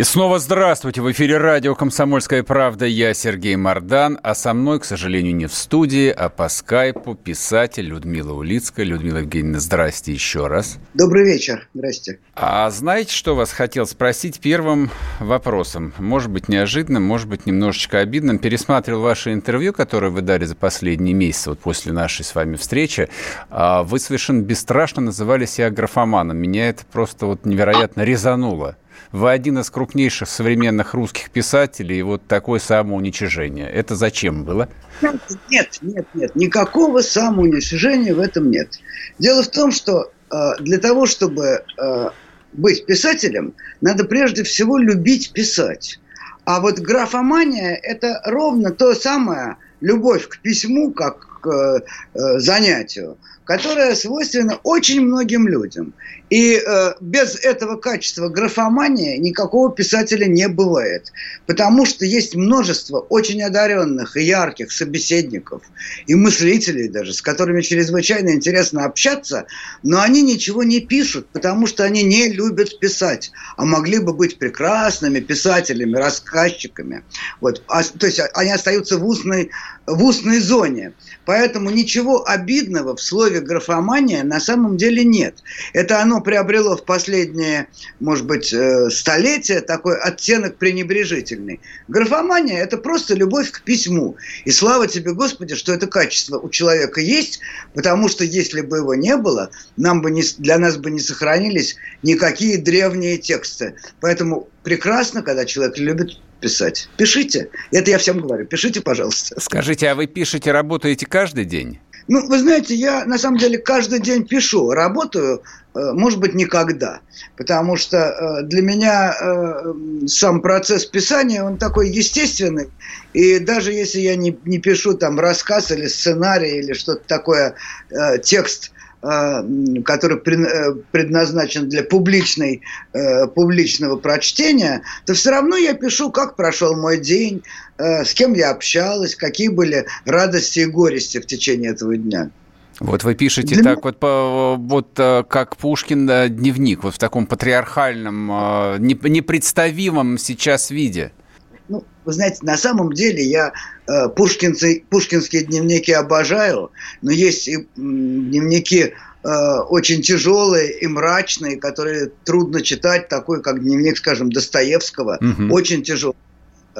И снова здравствуйте. В эфире радио «Комсомольская правда». Я Сергей Мордан, а со мной, к сожалению, не в студии, а по скайпу писатель Людмила Улицкая. Людмила Евгеньевна, здрасте еще раз. Добрый вечер. Здрасте. А знаете, что вас хотел спросить первым вопросом? Может быть, неожиданным, может быть, немножечко обидным. Пересматривал ваше интервью, которое вы дали за последние месяцы, вот после нашей с вами встречи. А Вы совершенно бесстрашно называли себя графоманом. Меня это просто вот невероятно резануло. Вы один из крупнейших современных русских писателей, и вот такое самоуничижение. Это зачем было? Нет, нет, нет. Никакого самоуничижения в этом нет. Дело в том, что э, для того, чтобы э, быть писателем, надо прежде всего любить писать. А вот графомания – это ровно то самое любовь к письму, как к э, занятию, которая свойственна очень многим людям. И э, без этого качества графомания никакого писателя не бывает. Потому что есть множество очень одаренных и ярких собеседников, и мыслителей даже, с которыми чрезвычайно интересно общаться, но они ничего не пишут, потому что они не любят писать, а могли бы быть прекрасными писателями, рассказчиками. Вот. А, то есть они остаются в устной, в устной зоне. Поэтому ничего обидного в слове графомания на самом деле нет. Это оно приобрело в последние, может быть, э, столетия такой оттенок пренебрежительный. Графомания – это просто любовь к письму. И слава тебе, Господи, что это качество у человека есть, потому что если бы его не было, нам бы не, для нас бы не сохранились никакие древние тексты. Поэтому прекрасно, когда человек любит писать. Пишите. Это я всем говорю. Пишите, пожалуйста. Скажите, а вы пишете, работаете каждый день? Ну, вы знаете, я на самом деле каждый день пишу, работаю, может быть, никогда. Потому что э, для меня э, сам процесс писания, он такой естественный. И даже если я не, не пишу там рассказ или сценарий или что-то такое, текст – Э, который э, предназначен для публичной, э, публичного прочтения, то все равно я пишу, как прошел мой день, с кем я общалась, какие были радости и горести в течение этого дня. Вот вы пишете Для... так вот, по, вот как Пушкин дневник, вот в таком патриархальном, непредставимом сейчас виде. Ну, вы знаете, на самом деле я э, пушкинцы, пушкинские дневники обожаю, но есть и дневники э, очень тяжелые и мрачные, которые трудно читать, такой как дневник, скажем, Достоевского, угу. очень тяжелый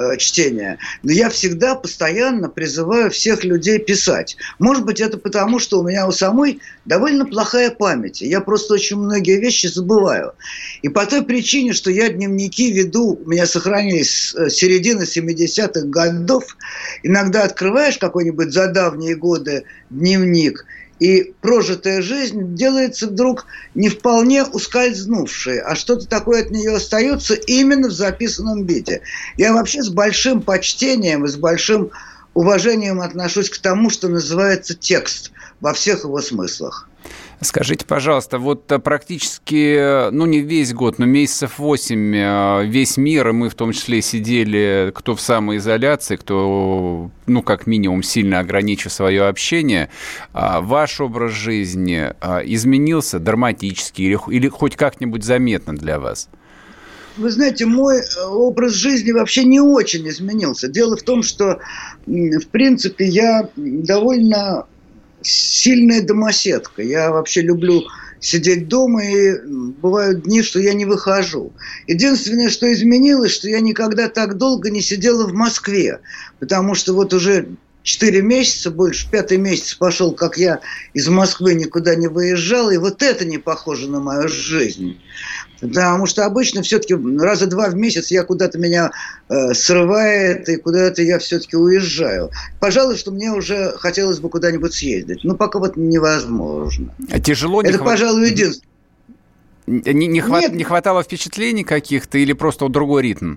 э, чтения. Но я всегда постоянно призываю всех людей писать. Может быть, это потому, что у меня у самой довольно плохая память. Я просто очень многие вещи забываю. И по той причине, что я дневники веду, у меня сохранились с э, середины 70-х годов, иногда открываешь какой-нибудь за давние годы дневник – и прожитая жизнь делается вдруг не вполне ускользнувшей, а что-то такое от нее остается именно в записанном виде. Я вообще с большим почтением и с большим уважением отношусь к тому, что называется текст во всех его смыслах. Скажите, пожалуйста, вот э, практически, ну не весь год, но месяцев восемь э, весь мир, и мы в том числе сидели, кто в самоизоляции, кто, ну как минимум, сильно ограничив свое общение. А ваш образ жизни а, изменился драматически или, или хоть как-нибудь заметно для вас? Вы знаете, мой э, образ жизни вообще не очень изменился. Дело в том, что, в принципе, я довольно сильная домоседка. Я вообще люблю сидеть дома, и бывают дни, что я не выхожу. Единственное, что изменилось, что я никогда так долго не сидела в Москве, потому что вот уже четыре месяца, больше пятый месяц пошел, как я из Москвы никуда не выезжал, и вот это не похоже на мою жизнь. Потому что обычно все-таки раза два в месяц я куда-то меня э, срывает, и куда-то я все-таки уезжаю. Пожалуй, что мне уже хотелось бы куда-нибудь съездить. Но пока вот невозможно. А тяжело Это, хват... пожалуй, единственное. Не, не, хват... не хватало впечатлений каких-то или просто другой ритм?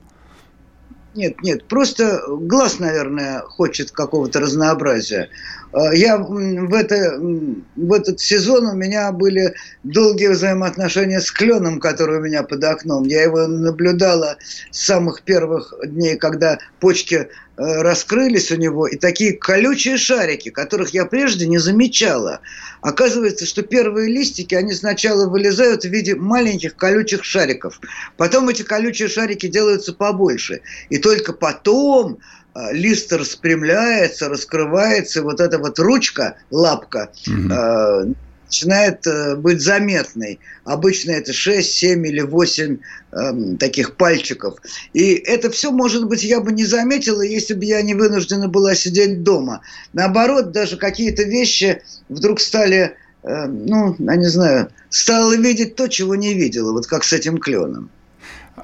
Нет, нет, просто глаз, наверное, хочет какого-то разнообразия. Э, я в, это, в этот сезон у меня были долгие взаимоотношения с кленом, который у меня под окном. Я его наблюдала с самых первых дней, когда почки э, раскрылись у него, и такие колючие шарики, которых я прежде не замечала. Оказывается, что первые листики, они сначала вылезают в виде маленьких колючих шариков. Потом эти колючие шарики делаются побольше. И только потом а, лист распрямляется, раскрывается, вот эта вот ручка, лапка, угу. начинает э, быть заметной. Обычно это 6, 7 или 8 э, эм, таких пальчиков. И это все, может быть, я бы не заметила, если бы я не вынуждена была сидеть дома. Наоборот, даже какие-то вещи вдруг стали, э, ну, я не знаю, стала видеть то, чего не видела, вот как с этим кленом.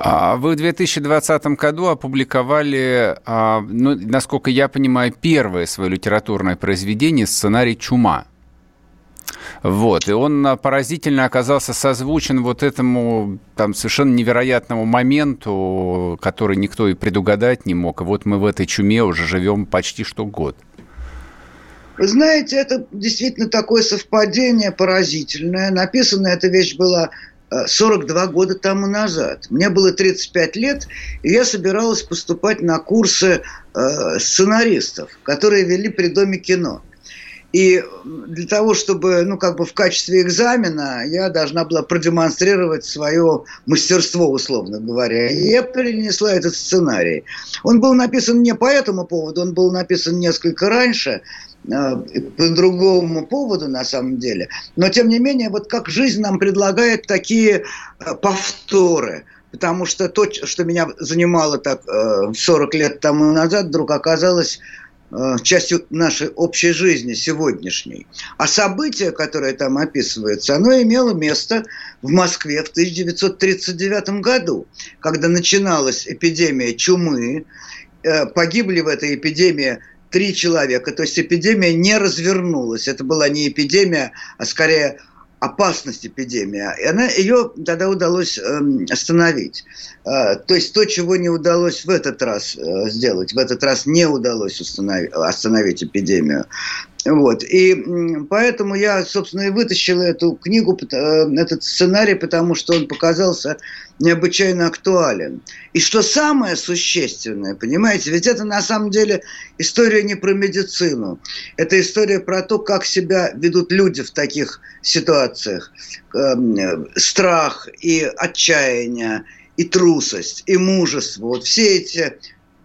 А вы в 2020 году опубликовали, а, ну, насколько я понимаю, первое свое литературное произведение «Сценарий «Чума». Вот, и он а, поразительно оказался созвучен вот этому там совершенно невероятному моменту, который никто и предугадать не мог. И вот мы в этой чуме уже живем почти что год. Вы знаете, это действительно такое совпадение поразительное. Написана эта вещь была 42 года тому назад. Мне было 35 лет, и я собиралась поступать на курсы э, сценаристов, которые вели при Доме кино. И для того, чтобы, ну, как бы в качестве экзамена я должна была продемонстрировать свое мастерство, условно говоря. И я перенесла этот сценарий. Он был написан не по этому поводу, он был написан несколько раньше, Э, по другому поводу на самом деле. Но тем не менее, вот как жизнь нам предлагает такие э, повторы. Потому что то, что меня занимало так 40 э, лет тому назад, вдруг оказалось частью нашей общей жизни сегодняшней. А событие, которое там описывается, оно имело место в Москве в 1939 году, когда начиналась эпидемия чумы, погибли в этой эпидемии три человека. То есть эпидемия не развернулась. Это была не эпидемия, а скорее опасность эпидемии. И она, ее тогда удалось э, остановить. Э, то есть то, чего не удалось в этот раз э, сделать, в этот раз не удалось остановить эпидемию. Вот. И поэтому я, собственно, и вытащил эту книгу, э, этот сценарий, потому что он показался необычайно актуален. И что самое существенное, понимаете, ведь это на самом деле история не про медицину. Это история про то, как себя ведут люди в таких ситуациях. Эм, страх и отчаяние, и трусость, и мужество. Вот все эти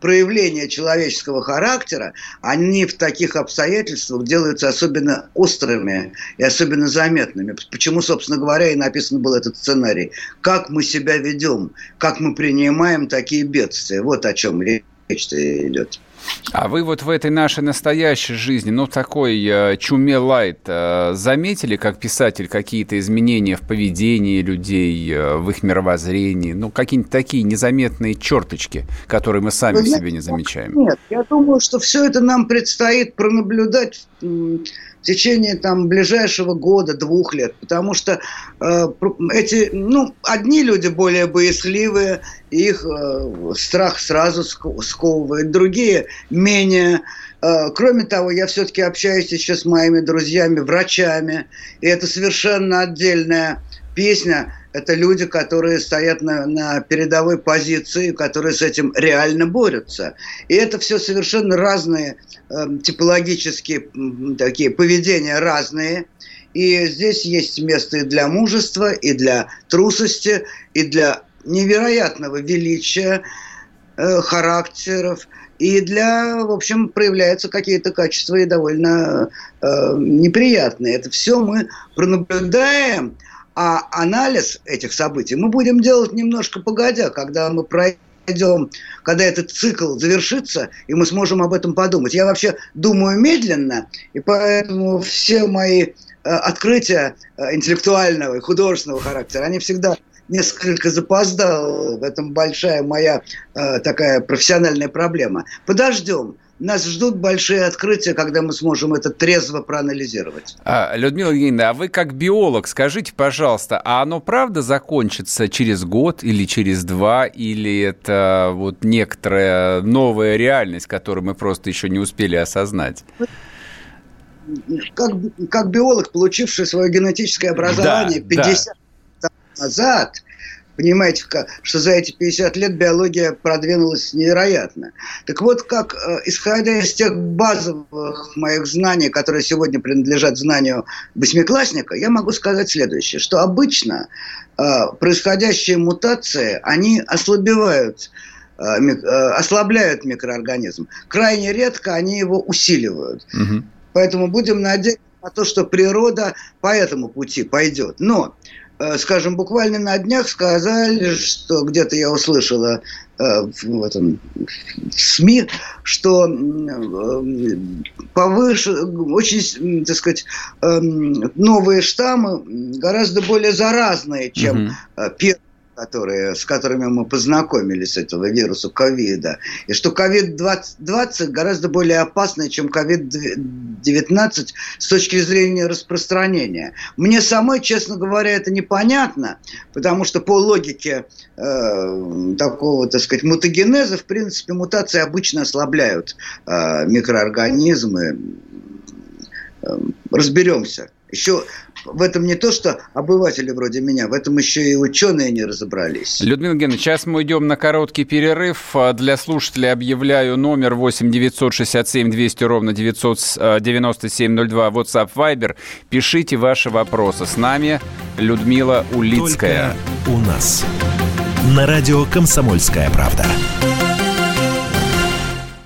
проявления человеческого характера, они в таких обстоятельствах делаются особенно острыми и особенно заметными. Почему, собственно говоря, и написан был этот сценарий. Как мы себя ведем, как мы принимаем такие бедствия. Вот о чем речь идет. А вы вот в этой нашей настоящей жизни, ну, такой э, чуме лайт, э, заметили, как писатель, какие-то изменения в поведении людей, э, в их мировоззрении? Ну, какие-нибудь такие незаметные черточки, которые мы сами в себе не замечаем? Нет, я думаю, что все это нам предстоит пронаблюдать в течение там, ближайшего года, двух лет, потому что э, эти, ну, одни люди более боязливые, их э, страх сразу сковывает, другие менее. Э, кроме того, я все-таки общаюсь еще с моими друзьями, врачами, и это совершенно отдельная песня – это люди, которые стоят на, на передовой позиции, которые с этим реально борются. И это все совершенно разные э, типологические такие поведения разные. И здесь есть место и для мужества, и для трусости, и для невероятного величия э, характеров, и для, в общем, проявляются какие-то качества и довольно э, неприятные. Это все мы пронаблюдаем, а анализ этих событий мы будем делать немножко погодя, когда мы пройдем, когда этот цикл завершится, и мы сможем об этом подумать. Я вообще думаю медленно, и поэтому все мои э, открытия э, интеллектуального и художественного характера, они всегда несколько запоздал. В этом большая моя э, такая профессиональная проблема. Подождем нас ждут большие открытия, когда мы сможем это трезво проанализировать. А, Людмила Евгеньевна, а вы как биолог, скажите, пожалуйста, а оно правда закончится через год или через два, или это вот некоторая новая реальность, которую мы просто еще не успели осознать? как, как биолог, получивший свое генетическое образование да, 50 да. назад, Понимаете, что за эти 50 лет биология продвинулась невероятно. Так вот, как, э, исходя из тех базовых моих знаний, которые сегодня принадлежат знанию восьмиклассника, я могу сказать следующее, что обычно э, происходящие мутации, они ослабевают э, ослабляют микроорганизм. Крайне редко они его усиливают. Угу. Поэтому будем надеяться на то, что природа по этому пути пойдет. Но скажем, буквально на днях сказали, что где-то я услышала э, в, этом, в СМИ, что э, повыше, очень, так сказать, новые штаммы гораздо более заразные, чем угу. первые которые, с которыми мы познакомились с этого вируса ковида, и что ковид-20 гораздо более опасный, чем ковид-19 с точки зрения распространения. Мне самой, честно говоря, это непонятно, потому что по логике э, такого, так сказать, мутагенеза, в принципе, мутации обычно ослабляют э, микроорганизмы. Э, разберемся. Еще в этом не то, что обыватели вроде меня, в этом еще и ученые не разобрались. Людмила Евгеньевна, сейчас мы идем на короткий перерыв. А для слушателей объявляю номер 8 967 200 ровно 99702 WhatsApp Viber. Пишите ваши вопросы. С нами Людмила Улицкая. Только у нас. На радио «Комсомольская правда».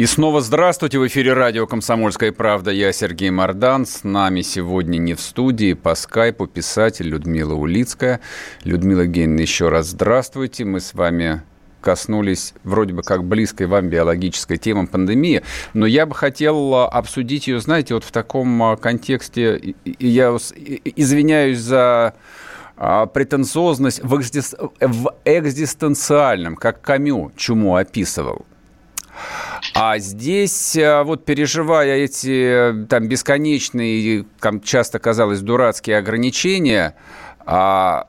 И снова здравствуйте. В эфире радио «Комсомольская правда». Я Сергей Мордан. С нами сегодня не в студии, по скайпу писатель Людмила Улицкая. Людмила Евгеньевна, еще раз здравствуйте. Мы с вами коснулись вроде бы как близкой вам биологической темы пандемии, но я бы хотел а, обсудить ее, знаете, вот в таком а, контексте, я извиняюсь за а, претенциозность в, экзистенциальном, как Камю чуму описывал. А здесь, э, вот переживая эти там бесконечные, там часто казалось, дурацкие ограничения, а,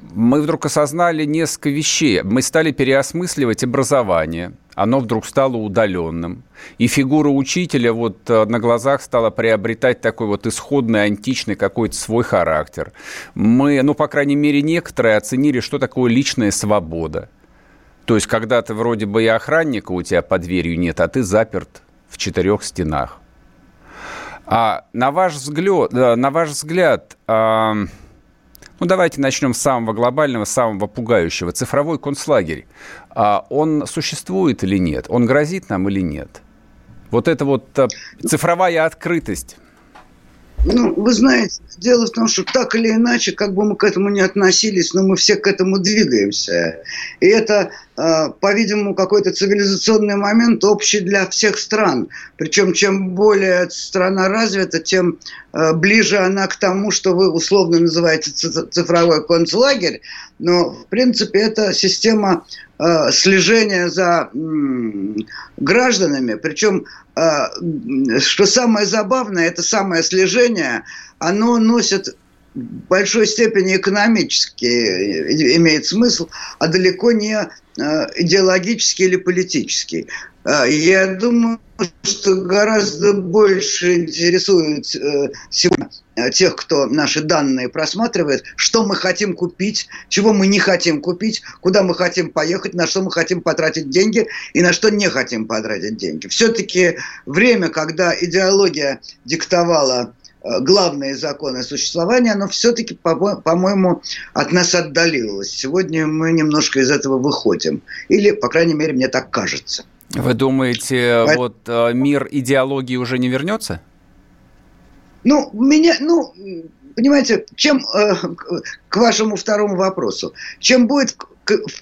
мы вдруг осознали несколько вещей. Мы стали переосмысливать образование. Оно вдруг стало удаленным. И фигура учителя вот э, на глазах стала приобретать такой вот исходный, античный какой-то свой характер. Мы, ну, по крайней мере, некоторые оценили, что такое личная свобода. То есть, когда ты вроде бы и охранника у тебя под дверью нет, а ты заперт в четырех стенах. А на ваш взгляд, на ваш взгляд а, ну, давайте начнем с самого глобального, самого пугающего. Цифровой концлагерь. А он существует или нет? Он грозит нам или нет? Вот это вот а, цифровая открытость. Ну, вы знаете, дело в том, что так или иначе, как бы мы к этому не относились, но мы все к этому двигаемся. И это Э, по-видимому, какой-то цивилизационный момент общий для всех стран. Причем, чем более страна развита, тем э, ближе она к тому, что вы условно называете цифровой концлагерь. Но, в принципе, это система э, слежения за гражданами. Причем, что самое забавное, это самое слежение, оно носит в большой степени экономически имеет смысл, а далеко не Э, идеологический или политический. Э, я думаю, что гораздо больше интересует э, сегодня тех, кто наши данные просматривает, что мы хотим купить, чего мы не хотим купить, куда мы хотим поехать, на что мы хотим потратить деньги и на что не хотим потратить деньги. Все-таки время, когда идеология диктовала Э, главные законы существования, оно все-таки, по-моему, от нас отдалилось. Сегодня мы немножко из этого выходим. Или, по крайней мере, мне так кажется. Вы думаете, Поэтому... вот э, мир идеологии уже не вернется? Ну, меня, ну, понимаете, чем э, к вашему второму вопросу, чем будет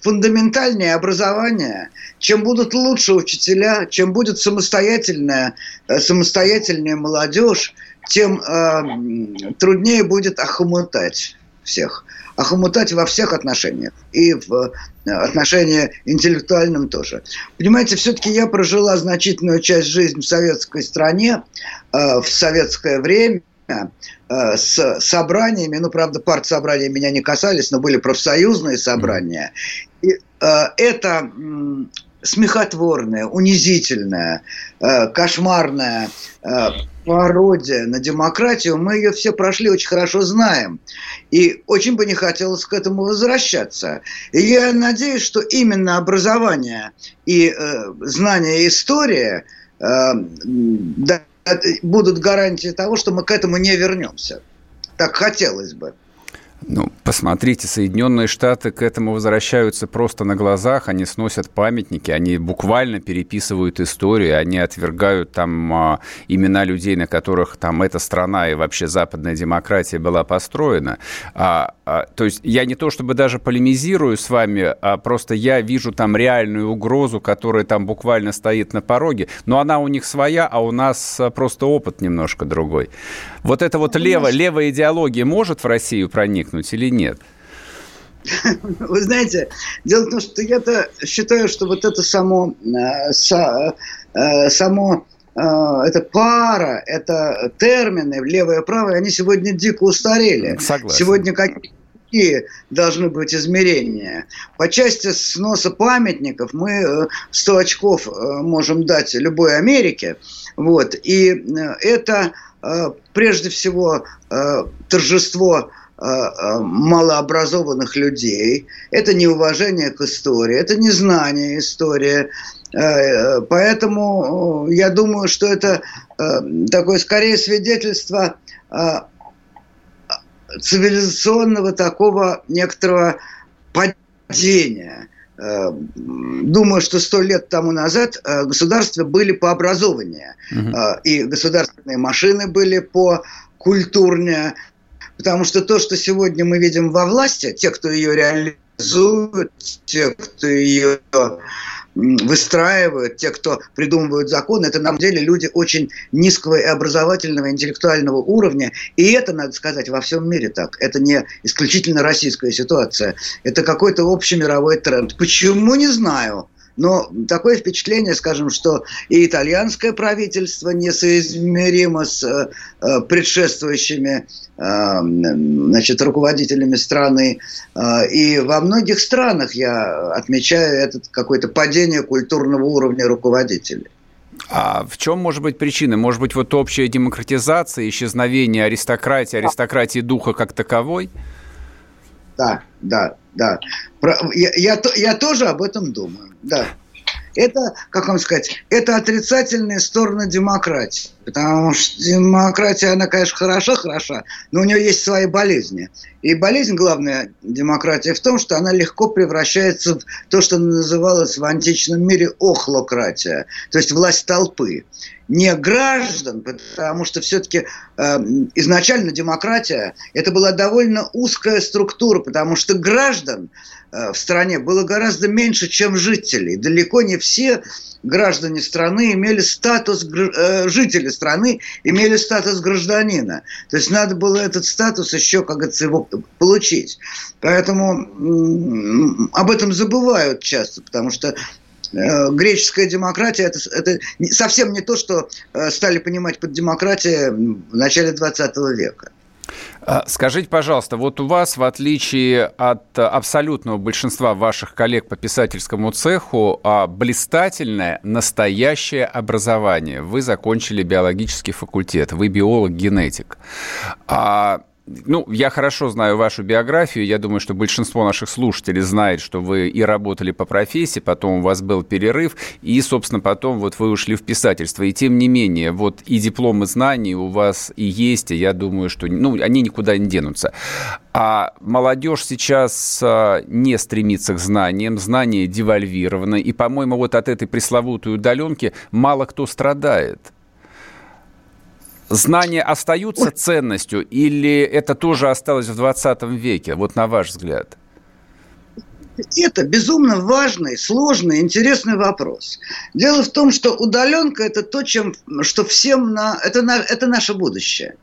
фундаментальнее образование, чем будут лучше учителя, чем будет самостоятельная, самостоятельная молодежь, тем э, труднее будет охомутать всех. Охомутать во всех отношениях. И в э, отношении интеллектуальном тоже. Понимаете, все-таки я прожила значительную часть жизни в советской стране, э, в советское время, э, с собраниями, ну, правда, партсобрания меня не касались, но были профсоюзные собрания. И это смехотворная, унизительная, э, кошмарная э, пародия на демократию, мы ее все прошли, очень хорошо знаем. И очень бы не хотелось к этому возвращаться. И я надеюсь, что именно образование и э, знание истории э, будут гарантией того, что мы к этому не вернемся. Так хотелось бы. Ну, посмотрите, Соединенные Штаты к этому возвращаются просто на глазах, они сносят памятники, они буквально переписывают историю, они отвергают там а, имена людей, на которых там эта страна и вообще западная демократия была построена. А, а, то есть я не то чтобы даже полемизирую с вами, а просто я вижу там реальную угрозу, которая там буквально стоит на пороге, но она у них своя, а у нас а, просто опыт немножко другой. Вот эта вот левая, левая идеология может в Россию проникнуть или нет? Вы знаете, дело в том, что я-то считаю, что вот это само, э, э, само э, эта пара, это термины левое и правое, они сегодня дико устарели. Согласен. Сегодня какие должны быть измерения. По части сноса памятников мы 100 очков можем дать любой Америке. Вот. И это прежде всего торжество малообразованных людей, это неуважение к истории, это незнание истории. Э, поэтому я думаю, что это такое скорее свидетельство цивилизационного такого некоторого падения. Думаю, что сто лет тому назад государства были по образованию, угу. и государственные машины были по культурнее, Потому что то, что сегодня мы видим во власти, те, кто ее реализует, те, кто ее выстраивают, те, кто придумывают законы, это на самом деле люди очень низкого и образовательного, интеллектуального уровня. И это, надо сказать, во всем мире так. Это не исключительно российская ситуация. Это какой-то общий мировой тренд. Почему, не знаю. Но такое впечатление, скажем, что и итальянское правительство несоизмеримо с э, э предшествующими э, значит, руководителями страны. И во многих странах я отмечаю это какое-то падение культурного уровня руководителей. А в чем может быть причина? Может быть, вот общая демократизация, исчезновение аристократии, аристократии духа как таковой? Да, да, да. Я, я, я тоже об этом думаю, да. Это, как вам сказать, это отрицательные стороны демократии. Потому что демократия, она, конечно, хороша, хороша, но у нее есть свои болезни. И болезнь главная демократии в том, что она легко превращается в то, что называлось в античном мире охлократия, то есть власть толпы. Не граждан, потому что все-таки э, изначально демократия это была довольно узкая структура, потому что граждан в стране было гораздо меньше, чем жителей. Далеко не все граждане страны имели статус, э, жители страны имели статус гражданина. То есть надо было этот статус еще, как говорится, его получить. Поэтому об этом забывают часто, потому что э, греческая демократия это, это совсем не то, что э, стали понимать под демократией в начале 20 века. А, скажите, пожалуйста, вот у вас, в отличие от абсолютного большинства ваших коллег по писательскому цеху, а, блистательное, настоящее образование. Вы закончили биологический факультет, вы биолог-генетик. А ну, я хорошо знаю вашу биографию. Я думаю, что большинство наших слушателей знает, что вы и работали по профессии, потом у вас был перерыв, и, собственно, потом вот вы ушли в писательство. И тем не менее, вот и дипломы знаний у вас и есть, и я думаю, что ну, они никуда не денутся. А молодежь сейчас а, не стремится к знаниям, знания девальвированы, и, по-моему, вот от этой пресловутой удаленки мало кто страдает знания остаются ценностью или это тоже осталось в 20 веке, вот на ваш взгляд? Это безумно важный, сложный, интересный вопрос. Дело в том, что удаленка это то, чем, что всем на, это, на, это наше будущее.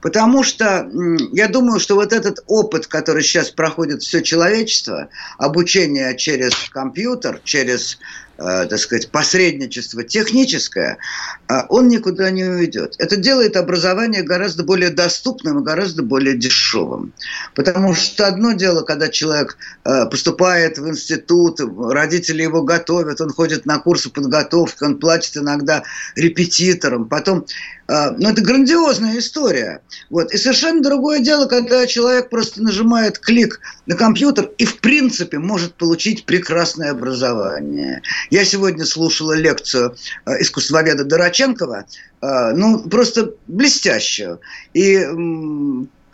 Потому что я думаю, что вот этот опыт, который сейчас проходит все человечество, обучение через компьютер, через так сказать, посредничество техническое, э, он никуда не уйдет. Это делает образование гораздо более доступным и гораздо более дешевым. Потому что одно дело, когда человек э, поступает в институт, родители его готовят, он ходит на курсы подготовки, он платит иногда репетиторам, потом ну, это грандиозная история. Вот. И совершенно другое дело, когда человек просто нажимает клик на компьютер и, в принципе, может получить прекрасное образование. Я сегодня слушала лекцию э, искусствоведа Дороченкова, э, ну, просто блестящую. И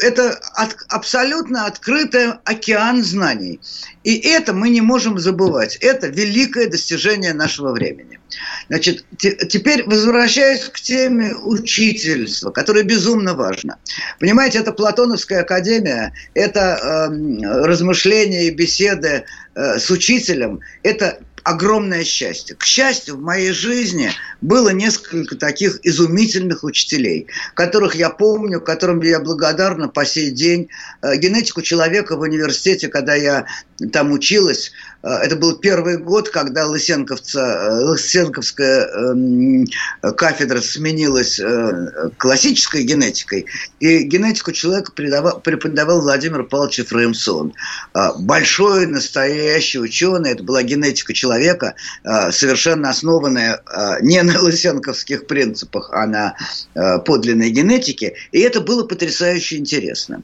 это от, абсолютно открытый океан знаний. И это мы не можем забывать. Это великое достижение нашего времени. Значит, теперь возвращаясь к теме учительства, которое безумно важно. Понимаете, это Платоновская академия, это э, размышления и беседы э, с учителем, это огромное счастье. К счастью, в моей жизни было несколько таких изумительных учителей, которых я помню, которым я благодарна по сей день. Э, генетику человека в университете, когда я там училась, это был первый год, когда э, Лысенковская эм, кафедра сменилась классической генетикой, и генетику человека преподавал Владимир Павлович Ефремсон. Большой, настоящий ученый, это была генетика человека, совершенно основанная не на лысенковских принципах, а на э, подлинной генетике. И это было потрясающе интересно.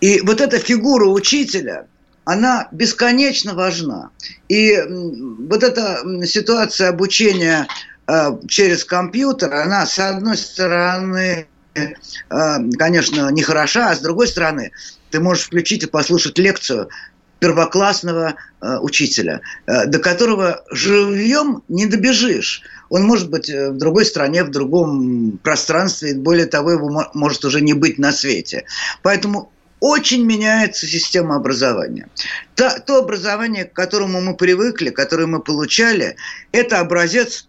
И вот эта фигура учителя, она бесконечно важна. И вот эта ситуация обучения э, через компьютер, она, с одной стороны, э, конечно, не хороша, а с другой стороны, ты можешь включить и послушать лекцию первоклассного э, учителя, до которого живьем не добежишь. Он может быть в другой стране, в другом пространстве, более того, его может уже не быть на свете. Поэтому очень меняется система образования. То, то образование, к которому мы привыкли, которое мы получали, это образец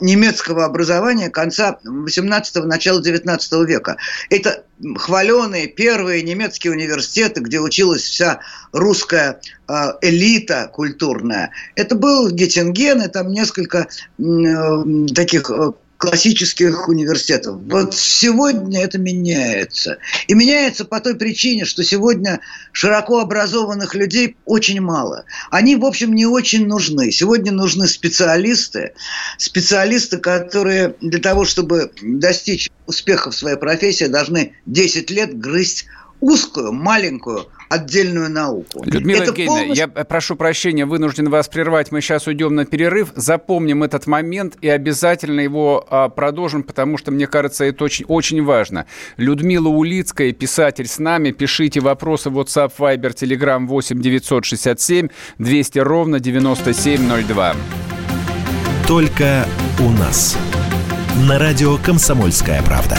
немецкого образования конца 18-го, начала 19 века. Это хваленые первые немецкие университеты, где училась вся русская а, элита культурная. Это был Геттинген, и там несколько э, таких э, классических университетов. Вот сегодня это меняется. И меняется по той причине, что сегодня широко образованных людей очень мало. Они, в общем, не очень нужны. Сегодня нужны специалисты, специалисты, которые для того, чтобы достичь успеха в своей профессии, должны 10 лет грызть узкую, маленькую, отдельную науку. Людмила Евгеньевна, полностью... я прошу прощения, вынужден вас прервать. Мы сейчас уйдем на перерыв. Запомним этот момент и обязательно его а, продолжим, потому что, мне кажется, это очень, очень важно. Людмила Улицкая, писатель с нами. Пишите вопросы в WhatsApp, Viber, Telegram 8 967 200 ровно 9702. Только у нас. На радио «Комсомольская правда».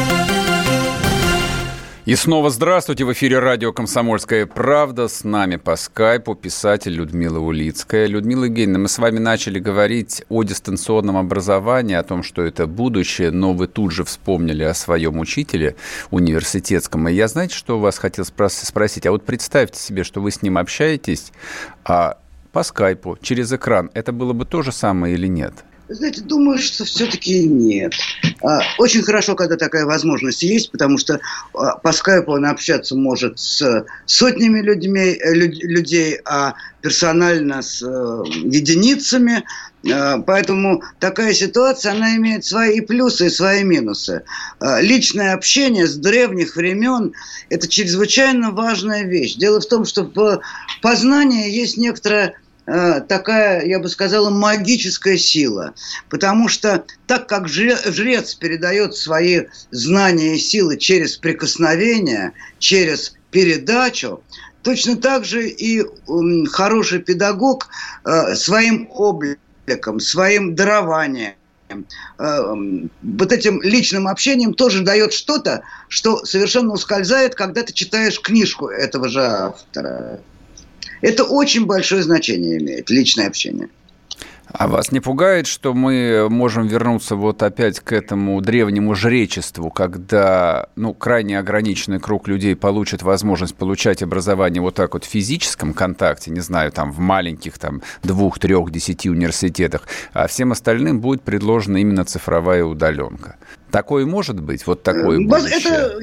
И снова здравствуйте. В эфире радио «Комсомольская правда». С нами по скайпу писатель Людмила Улицкая. Людмила Евгеньевна, мы с вами начали говорить о дистанционном образовании, о том, что это будущее, но вы тут же вспомнили о своем учителе университетском. И я, знаете, что у вас хотел спросить? А вот представьте себе, что вы с ним общаетесь а по скайпу, через экран. Это было бы то же самое или нет? Знаете, думаю, что все-таки нет. А, очень хорошо, когда такая возможность есть, потому что а, по скайпу он общаться может с сотнями людьми, э, людей, а персонально с э, единицами. А, поэтому такая ситуация, она имеет свои плюсы и свои минусы. Личное общение с древних времен – это чрезвычайно важная вещь. Дело в том, что в познании есть некоторая такая, я бы сказала, магическая сила. Потому что так как жрец передает свои знания и силы через прикосновение, через передачу, точно так же и хороший педагог э, своим обликом, своим дарованием, э, вот этим личным общением тоже дает что-то, что совершенно ускользает, когда ты читаешь книжку этого же автора. Это очень большое значение имеет, личное общение. А вас не пугает, что мы можем вернуться вот опять к этому древнему жречеству, когда ну, крайне ограниченный круг людей получит возможность получать образование вот так вот в физическом контакте, не знаю, там в маленьких там двух, трех, десяти университетах, а всем остальным будет предложена именно цифровая удаленка. Такое может быть? Вот такое э, будущее? Это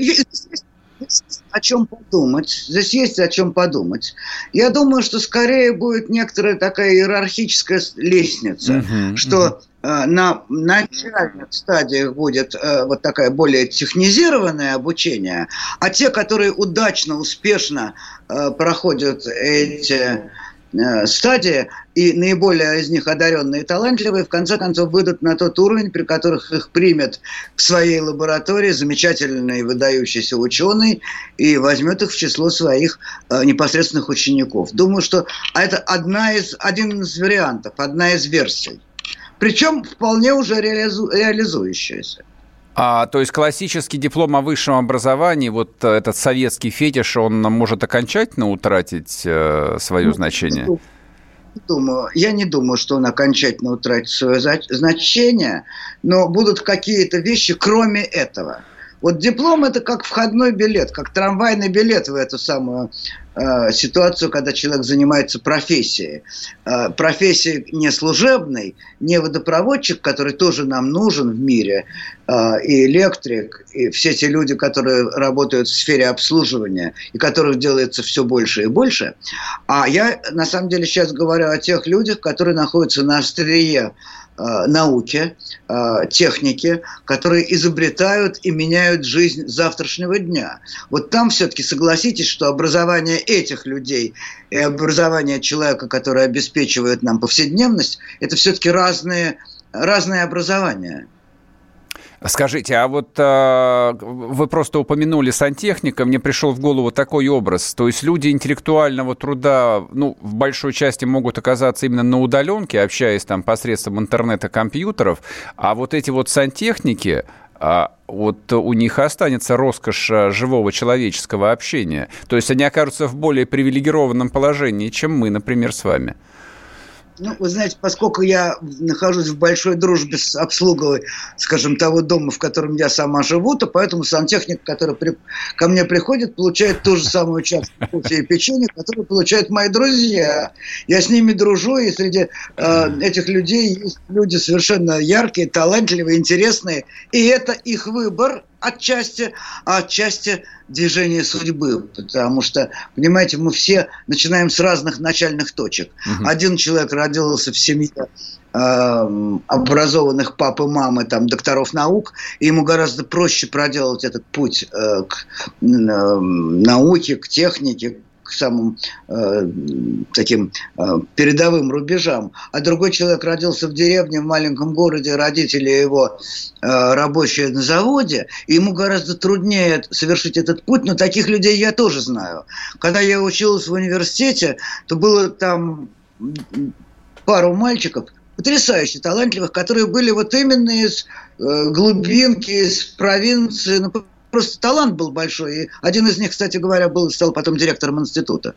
о чем подумать. Здесь есть о чем подумать. Я думаю, что скорее будет некоторая такая иерархическая лестница, uh-huh, что uh-huh. на начальных стадиях будет э, вот такая более технизированное обучение, а те, которые удачно, успешно э, проходят эти Э, стадии, и наиболее из них одаренные и талантливые, в конце концов выйдут на тот уровень, при которых их примет в своей лаборатории замечательный выдающийся ученый и возьмет их в число своих э, непосредственных учеников. Думаю, что это одна из, один из вариантов, одна из версий. Причем вполне уже реализу, реализующаяся. А, то есть классический диплом о высшем образовании, вот э, этот советский фетиш, он может окончательно утратить э, свое ну, значение? Думаю, я не думаю, что он окончательно утратит свое значение, но будут какие-то вещи, кроме этого. Вот диплом это как входной билет, как трамвайный билет в эту самую э, ситуацию, когда человек занимается профессией. Э, профессией не служебной, не водопроводчик, который тоже нам нужен в мире, э, и электрик, и все те люди, которые работают в сфере обслуживания, и которых делается все больше и больше. А я на самом деле сейчас говорю о тех людях, которые находятся на острие Э, науки, э, техники, которые изобретают и меняют жизнь завтрашнего дня. Вот там все-таки согласитесь, что образование этих людей и образование человека, который обеспечивает нам повседневность, это все-таки разные, разные образования. Скажите, а вот э, вы просто упомянули сантехника, мне пришел в голову такой образ. То есть люди интеллектуального труда, ну, в большой части могут оказаться именно на удаленке, общаясь там посредством интернета, компьютеров, а вот эти вот сантехники, а вот у них останется роскошь а, живого человеческого общения. То есть они окажутся в более привилегированном положении, чем мы, например, с вами. Ну, вы знаете, поскольку я нахожусь в большой дружбе с обслугой, скажем, того дома, в котором я сама живу, то поэтому сантехник, который при... ко мне приходит, получает ту же самую часть кофе и печенье, которую получают мои друзья. Я с ними дружу, и среди э, этих людей есть люди совершенно яркие, талантливые, интересные, и это их выбор, отчасти, а отчасти движение судьбы, потому что, понимаете, мы все начинаем с разных начальных точек. Угу. Один человек родился в семье э, образованных пап и мамы, там, докторов наук, и ему гораздо проще проделать этот путь э, к э, науке, к технике, к самым э, таким э, передовым рубежам. А другой человек родился в деревне, в маленьком городе, родители его э, рабочие на заводе, и ему гораздо труднее совершить этот путь, но таких людей я тоже знаю. Когда я училась в университете, то было там пару мальчиков, потрясающе талантливых, которые были вот именно из э, глубинки, из провинции, ну, просто талант был большой. И один из них, кстати говоря, был, стал потом директором института.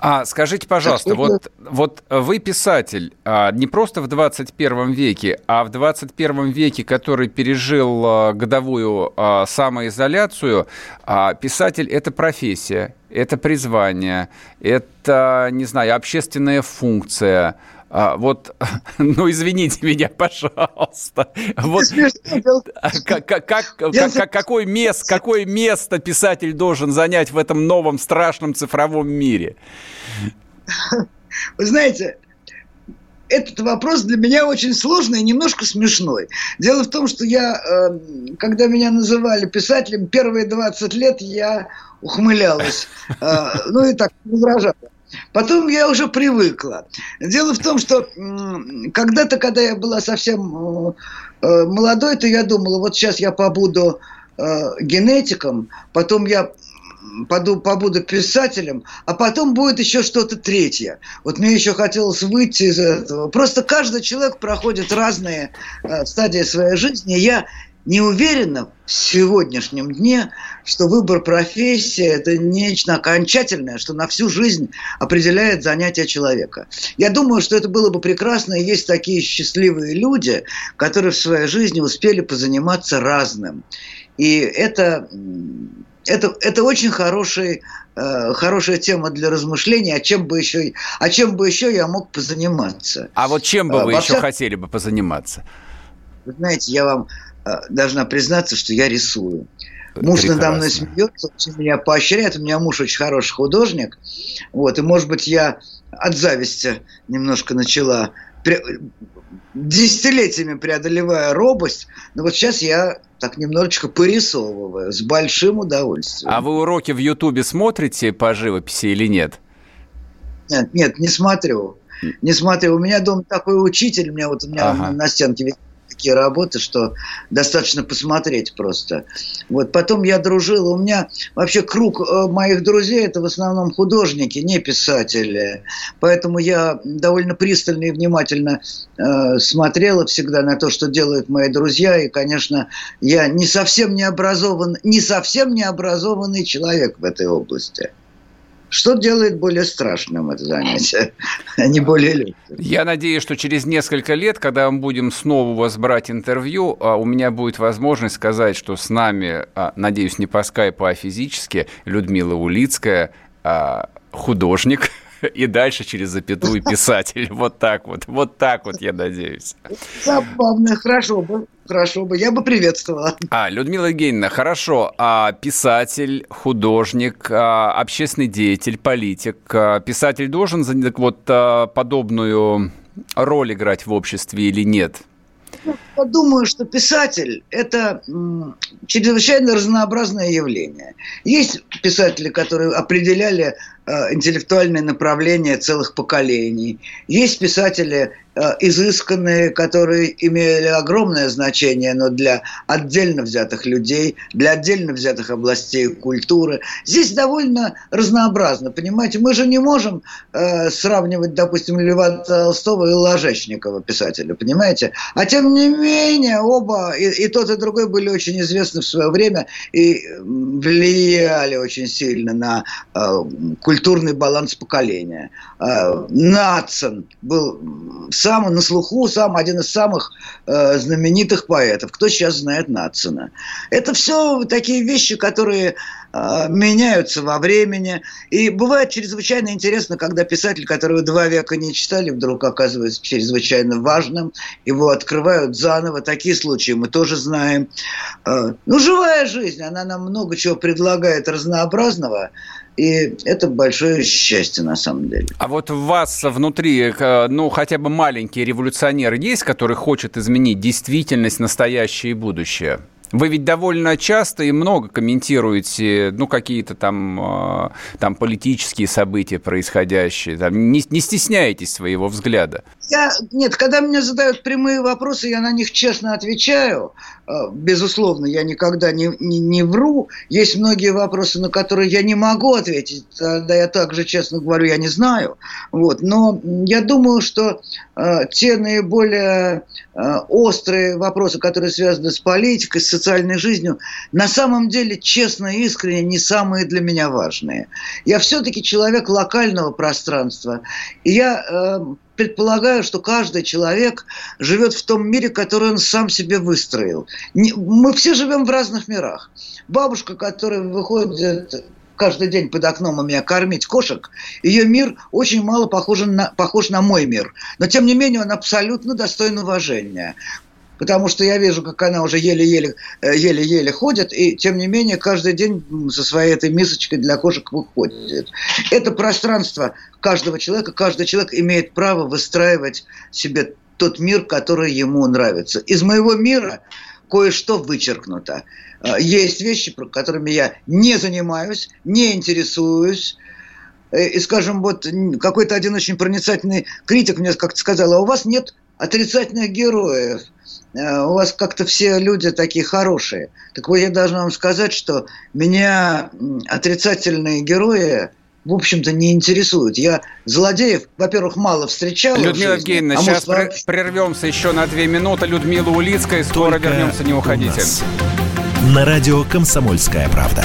А скажите, пожалуйста, вот, вот вы писатель а, не просто в 21 веке, а в 21 веке, который пережил а, годовую а, самоизоляцию, а, писатель – это профессия, это призвание, это, не знаю, общественная функция – а, вот, ну, извините меня, пожалуйста. Вот, как, как, как, какое, мест, какое место писатель должен занять в этом новом страшном цифровом мире? Вы знаете, этот вопрос для меня очень сложный и немножко смешной. Дело в том, что я, э, когда меня называли писателем, первые 20 лет я ухмылялась. Э, ну и так возражала. Потом я уже привыкла. Дело в том, что когда-то, когда я была совсем э, э, молодой, то я думала, вот сейчас я побуду э, генетиком, потом я побуду писателем, а потом будет еще что-то третье. Вот мне еще хотелось выйти из этого. Просто каждый человек проходит разные стадии своей жизни. Я не уверена в сегодняшнем дне, что выбор профессии – это нечто окончательное, что на всю жизнь определяет занятие человека. Я думаю, что это было бы прекрасно, и есть такие счастливые люди, которые в своей жизни успели позаниматься разным. И это, это, это очень хороший, э, хорошая тема для размышлений, а чем, бы еще, а чем бы еще я мог позаниматься. А вот чем бы э, вы Во еще всяком... хотели бы позаниматься? Вы знаете, я вам должна признаться, что я рисую. Муж Прекрасно. надо мной смеется, меня поощряет. У меня муж очень хороший художник. Вот, и, может быть, я от зависти немножко начала десятилетиями преодолевая робость, но вот сейчас я так немножечко порисовываю с большим удовольствием. А вы уроки в Ютубе смотрите по живописи или нет? Нет, нет, не смотрю. Не смотрю. У меня дома такой учитель, у меня вот у меня ага. на стенке такие работы, что достаточно посмотреть просто. Вот. Потом я дружил, у меня вообще круг э, моих друзей это в основном художники, не писатели. Поэтому я довольно пристально и внимательно э, смотрела всегда на то, что делают мои друзья. И, конечно, я не совсем не образован, не совсем не образованный человек в этой области. Что делает более страшным это занятие, а не более легким? Я надеюсь, что через несколько лет, когда мы будем снова у вас брать интервью, а, у меня будет возможность сказать, что с нами, а, надеюсь, не по скайпу, а физически, Людмила Улицкая, а, художник, и дальше через запятую писатель. Вот так вот. Вот так вот, я надеюсь. Забавно, хорошо бы. Хорошо бы, я бы приветствовала. А, Людмила Евгеньевна, хорошо. А писатель, художник, а, общественный деятель, политик. А, писатель должен вот а, подобную роль играть в обществе или нет? Я думаю, что писатель – это чрезвычайно разнообразное явление. Есть писатели, которые определяли интеллектуальное направление целых поколений. Есть писатели Э, изысканные, которые имели огромное значение, но для отдельно взятых людей, для отдельно взятых областей культуры. Здесь довольно разнообразно, понимаете? Мы же не можем э, сравнивать, допустим, Льва Толстого и Ложечникова, писателя, понимаете? А тем не менее, оба, и, и тот, и другой были очень известны в свое время и влияли очень сильно на э, культурный баланс поколения. Э, Нацин был сам на слуху, сам один из самых э, знаменитых поэтов. Кто сейчас знает Нацина? Это все такие вещи, которые меняются во времени. И бывает чрезвычайно интересно, когда писатель, которого два века не читали, вдруг оказывается чрезвычайно важным. Его открывают заново. Такие случаи мы тоже знаем. Э, ну, живая жизнь, она нам много чего предлагает разнообразного. И это большое счастье на самом деле. А вот у вас внутри, э, ну, хотя бы маленький революционер есть, который хочет изменить действительность, настоящее и будущее? Вы ведь довольно часто и много комментируете, ну, какие-то там, э, там политические события происходящие, там, не, не стесняетесь своего взгляда. Я, нет, когда мне задают прямые вопросы, я на них честно отвечаю. Э, безусловно, я никогда не, не, не вру. Есть многие вопросы, на которые я не могу ответить. Да, я также честно говорю, я не знаю. Вот. Но я думаю, что э, те наиболее э, острые вопросы, которые связаны с политикой, с социальной жизнью, на самом деле, честно и искренне, не самые для меня важные. Я все-таки человек локального пространства. И я э, предполагаю, что каждый человек живет в том мире, который он сам себе выстроил. Мы все живем в разных мирах. Бабушка, которая выходит каждый день под окном у меня кормить кошек, ее мир очень мало похож на, похож на мой мир. Но, тем не менее, он абсолютно достоин уважения потому что я вижу, как она уже еле-еле, э, еле-еле ходит, и тем не менее каждый день со своей этой мисочкой для кошек выходит. Это пространство каждого человека, каждый человек имеет право выстраивать себе тот мир, который ему нравится. Из моего мира кое-что вычеркнуто. Э, есть вещи, которыми я не занимаюсь, не интересуюсь, э, и, скажем, вот какой-то один очень проницательный критик мне как-то сказал, а у вас нет отрицательных героев. Э, у вас как-то все люди такие хорошие. Так вот, я должна вам сказать, что меня отрицательные герои в общем-то, не интересуют. Я злодеев, во-первых, мало встречал. Людмила Евгеньевна, а сейчас может, прервемся еще на две минуты. Людмила Улицкая, скоро Только вернемся, не уходите. На радио «Комсомольская правда».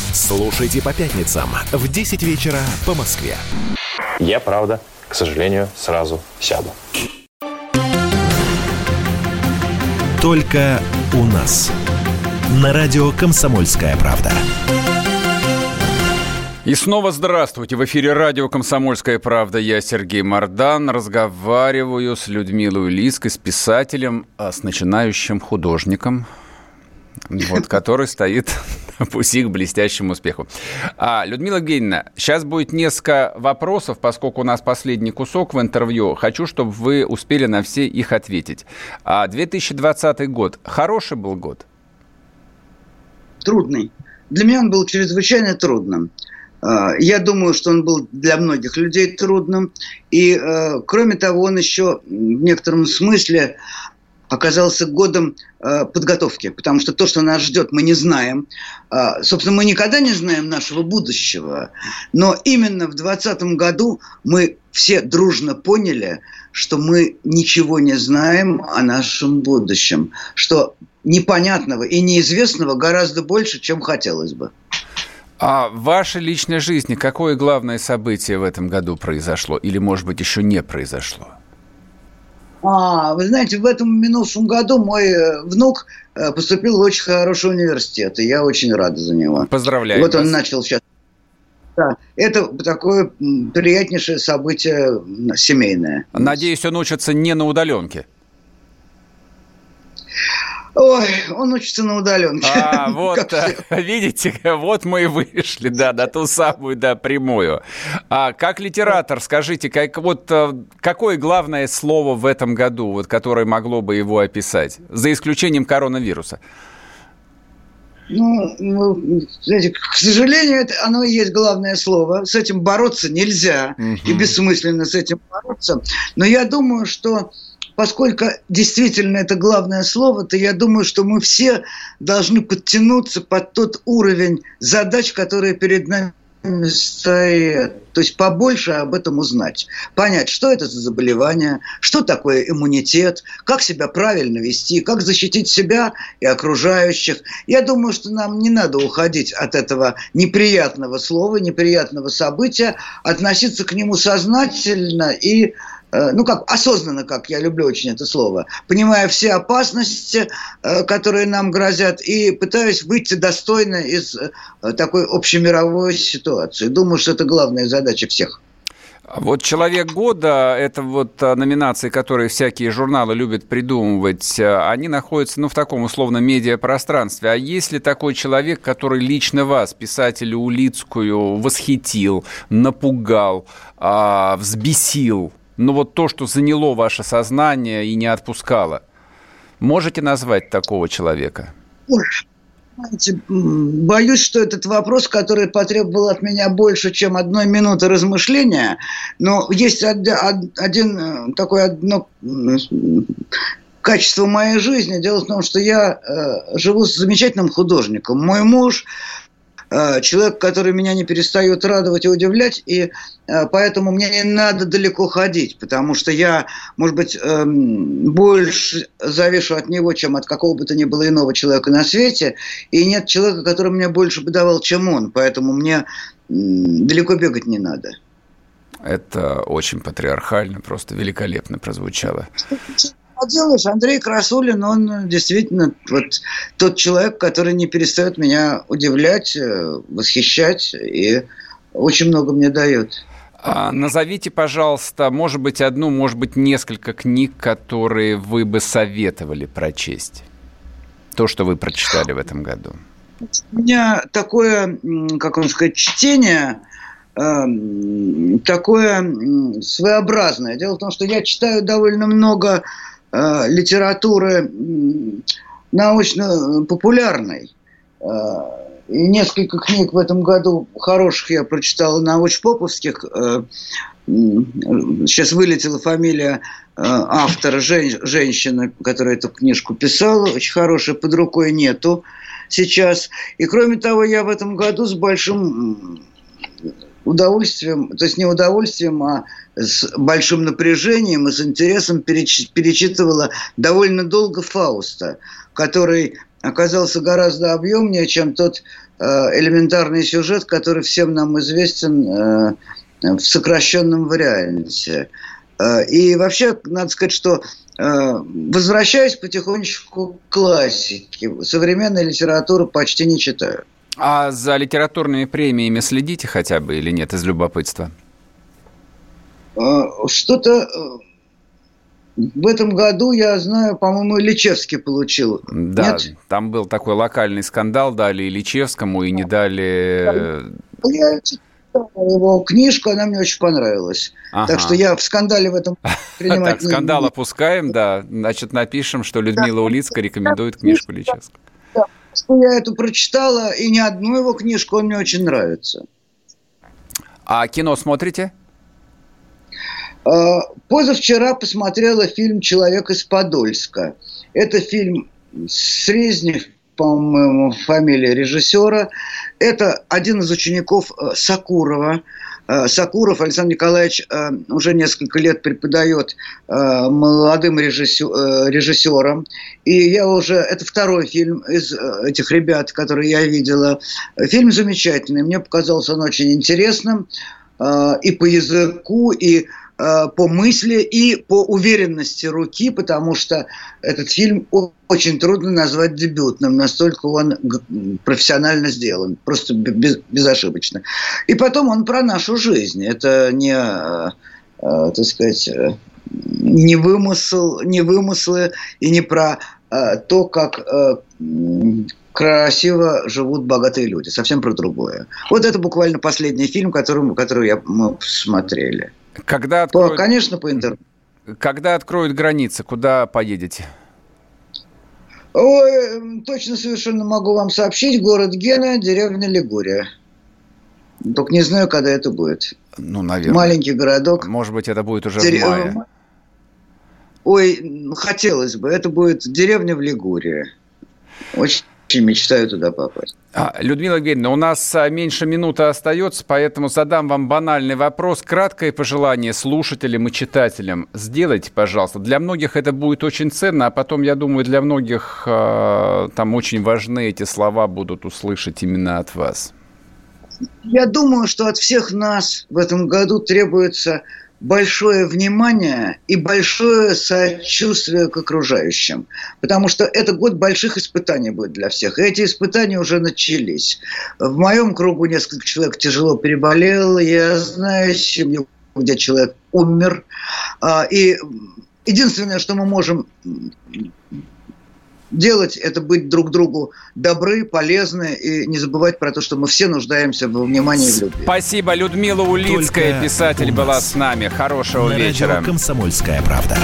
Слушайте по пятницам в 10 вечера по Москве. Я, правда, к сожалению, сразу сяду. Только у нас. На радио «Комсомольская правда». И снова здравствуйте. В эфире радио «Комсомольская правда». Я Сергей Мордан. Разговариваю с Людмилой Лиской, с писателем, а с начинающим художником, вот, который стоит на пути к блестящему успеху. А, Людмила Евгеньевна, сейчас будет несколько вопросов, поскольку у нас последний кусок в интервью. Хочу, чтобы вы успели на все их ответить. А 2020 год хороший был год? Трудный. Для меня он был чрезвычайно трудным. А, я думаю, что он был для многих людей трудным. И, э, кроме того, он еще в некотором смысле оказался годом э, подготовки, потому что то, что нас ждет, мы не знаем. Э, собственно, мы никогда не знаем нашего будущего, но именно в 2020 году мы все дружно поняли, что мы ничего не знаем о нашем будущем, что непонятного и неизвестного гораздо больше, чем хотелось бы. А в вашей личной жизни какое главное событие в этом году произошло? Или, может быть, еще не произошло? А, вы знаете, в этом минувшем году мой э, внук э, поступил в очень хороший университет, и я очень рад за него. Поздравляю. Вот он начал сейчас Да, это такое приятнейшее событие семейное. Надеюсь, он учится не на удаленке. Ой, он учится на удаленке. А, вот, видите, вот мы и вышли, да, на ту самую, да, прямую. А как литератор, скажите, как, вот, э, какое главное слово в этом году, вот, которое могло бы его описать, за исключением коронавируса? Ну, ну, знаете, к сожалению, это, оно и есть главное слово. С этим бороться нельзя, угу. и бессмысленно с этим бороться. Но я думаю, что поскольку действительно это главное слово, то я думаю, что мы все должны подтянуться под тот уровень задач, которые перед нами стоят. То есть побольше об этом узнать. Понять, что это за заболевание, что такое иммунитет, как себя правильно вести, как защитить себя и окружающих. Я думаю, что нам не надо уходить от этого неприятного слова, неприятного события, относиться к нему сознательно и ну как осознанно, как я люблю очень это слово, понимая все опасности, э, которые нам грозят, и пытаюсь выйти достойно из э, такой общемировой ситуации. Думаю, что это главная задача всех. Вот «Человек года» — это вот номинации, которые всякие журналы любят придумывать. Они находятся, ну, в таком условно медиапространстве. А есть ли такой человек, который лично вас, писателю Улицкую, восхитил, напугал, а, взбесил? Ну вот то, что заняло ваше сознание и не отпускало. Можете назвать такого человека? Боюсь, что этот вопрос, который потребовал от меня больше, чем одной минуты размышления, но есть один э, такое одно качество моей жизни. Дело в том, что я э, живу с замечательным художником. Мой муж человек, который меня не перестает радовать и удивлять, и э, поэтому мне не надо далеко ходить, потому что я, может быть, эм, больше завишу от него, чем от какого бы то ни было иного человека на свете, и нет человека, который мне больше бы давал, чем он, поэтому мне далеко бегать не надо. Это очень патриархально, просто великолепно прозвучало поделаешь, Андрей Красулин, он действительно вот тот человек, который не перестает меня удивлять, э, восхищать и очень много мне дает. А, назовите, пожалуйста, может быть, одну, может быть, несколько книг, которые вы бы советовали прочесть. То, что вы прочитали в этом году. У меня такое, как вам сказать, чтение э, такое своеобразное. Дело в том, что я читаю довольно много Э, литературы научно-популярной. Э, и несколько книг в этом году хороших я прочитал научпоповских. Э, сейчас вылетела фамилия автора, жен, женщины, которая эту книжку писала, очень хорошая, под рукой нету сейчас. И кроме того, я в этом году с большим удовольствием, то есть не удовольствием, а с большим напряжением и с интересом перечитывала довольно долго Фауста, который оказался гораздо объемнее, чем тот э, элементарный сюжет, который всем нам известен э, в сокращенном варианте. Э, и вообще, надо сказать, что возвращаюсь потихонечку к классике. Современной литературы почти не читаю. А за литературными премиями следите хотя бы или нет из любопытства? А, что-то э, в этом году, я знаю, по-моему, Ильичевский получил. Да, Нет? там был такой локальный скандал, дали Ильичевскому и не дали... Я читал его книжку, она мне очень понравилась. Ага. Так что я в скандале в этом принимать Так, скандал опускаем, да. Значит, напишем, что Людмила Улицкая рекомендует книжку Ильичевского что я эту прочитала, и не одну его книжку, он мне очень нравится. А кино смотрите? А, позавчера посмотрела фильм «Человек из Подольска». Это фильм Срезнев, по-моему, фамилия режиссера. Это один из учеников э, Сакурова – Сакуров Александр Николаевич э, уже несколько лет преподает э, молодым режиссерам. И я уже... Это второй фильм из этих ребят, которые я видела. Фильм замечательный. Мне показался он очень интересным и по языку, и э, по мысли и по уверенности руки, потому что этот фильм очень трудно назвать дебютным, настолько он профессионально сделан, просто без, безошибочно. И потом он про нашу жизнь. Это не, э, э, так сказать, э, не вымысел, не вымыслы и не про э, то, как э, красиво живут богатые люди, совсем про другое. Вот это буквально последний фильм, который, который я, мы смотрели. Когда откроют... конечно, по интернету. Когда откроют границы, куда поедете? Ой, точно совершенно могу вам сообщить. Город Гена, деревня Лигурия. Только не знаю, когда это будет. Ну, наверное. Маленький городок. Может быть, это будет уже Дерев... в мае. Ой, хотелось бы. Это будет деревня в Лигурии. Очень мечтаю туда попасть. А, Людмила Евгеньевна, у нас а, меньше минуты остается, поэтому задам вам банальный вопрос. Краткое пожелание слушателям и читателям. Сделайте, пожалуйста. Для многих это будет очень ценно, а потом, я думаю, для многих э, там очень важны эти слова будут услышать именно от вас. Я думаю, что от всех нас в этом году требуется большое внимание и большое сочувствие к окружающим. Потому что это год больших испытаний будет для всех. И эти испытания уже начались. В моем кругу несколько человек тяжело переболел. Я знаю семью, где человек умер. А, и единственное, что мы можем делать, это быть друг другу добры, полезны и не забывать про то, что мы все нуждаемся в внимании и в любви. Спасибо. Людмила Улицкая, Только писатель, была с нами. Хорошего На вечера. Радио «Комсомольская правда».